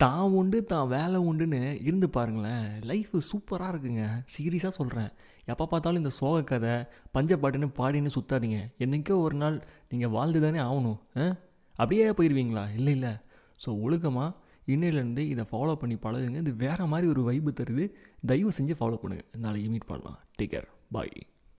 தான் உண்டு தான் வேலை உண்டுன்னு இருந்து பாருங்களேன். லைஃப் சூப்பராக இருக்குங்க. சீரியஸாக சொல்கிறேன் எப்போ பார்த்தாலும் இந்த சோக கதை பஞ்சப்பாட்டுன்னு பாடின்னு சுத்தாதீங்க. என்றைக்கோ ஒரு நாள் நீங்கள் வாழ்ந்து தானே ஆகணும் ஆ? அப்படியே போயிடுவீங்களா இல்லை இல்லை. ஸோ ஒழுக்கமாக இன்னையிலேருந்து இதை ஃபாலோ பண்ணி பழகுங்க. இது வேறு மாதிரி ஒரு வைப்பு தருது. தயவு செஞ்சு ஃபாலோ பண்ணுங்கள் நாளைக்கு மீட் பண்ணலாம். Take care bye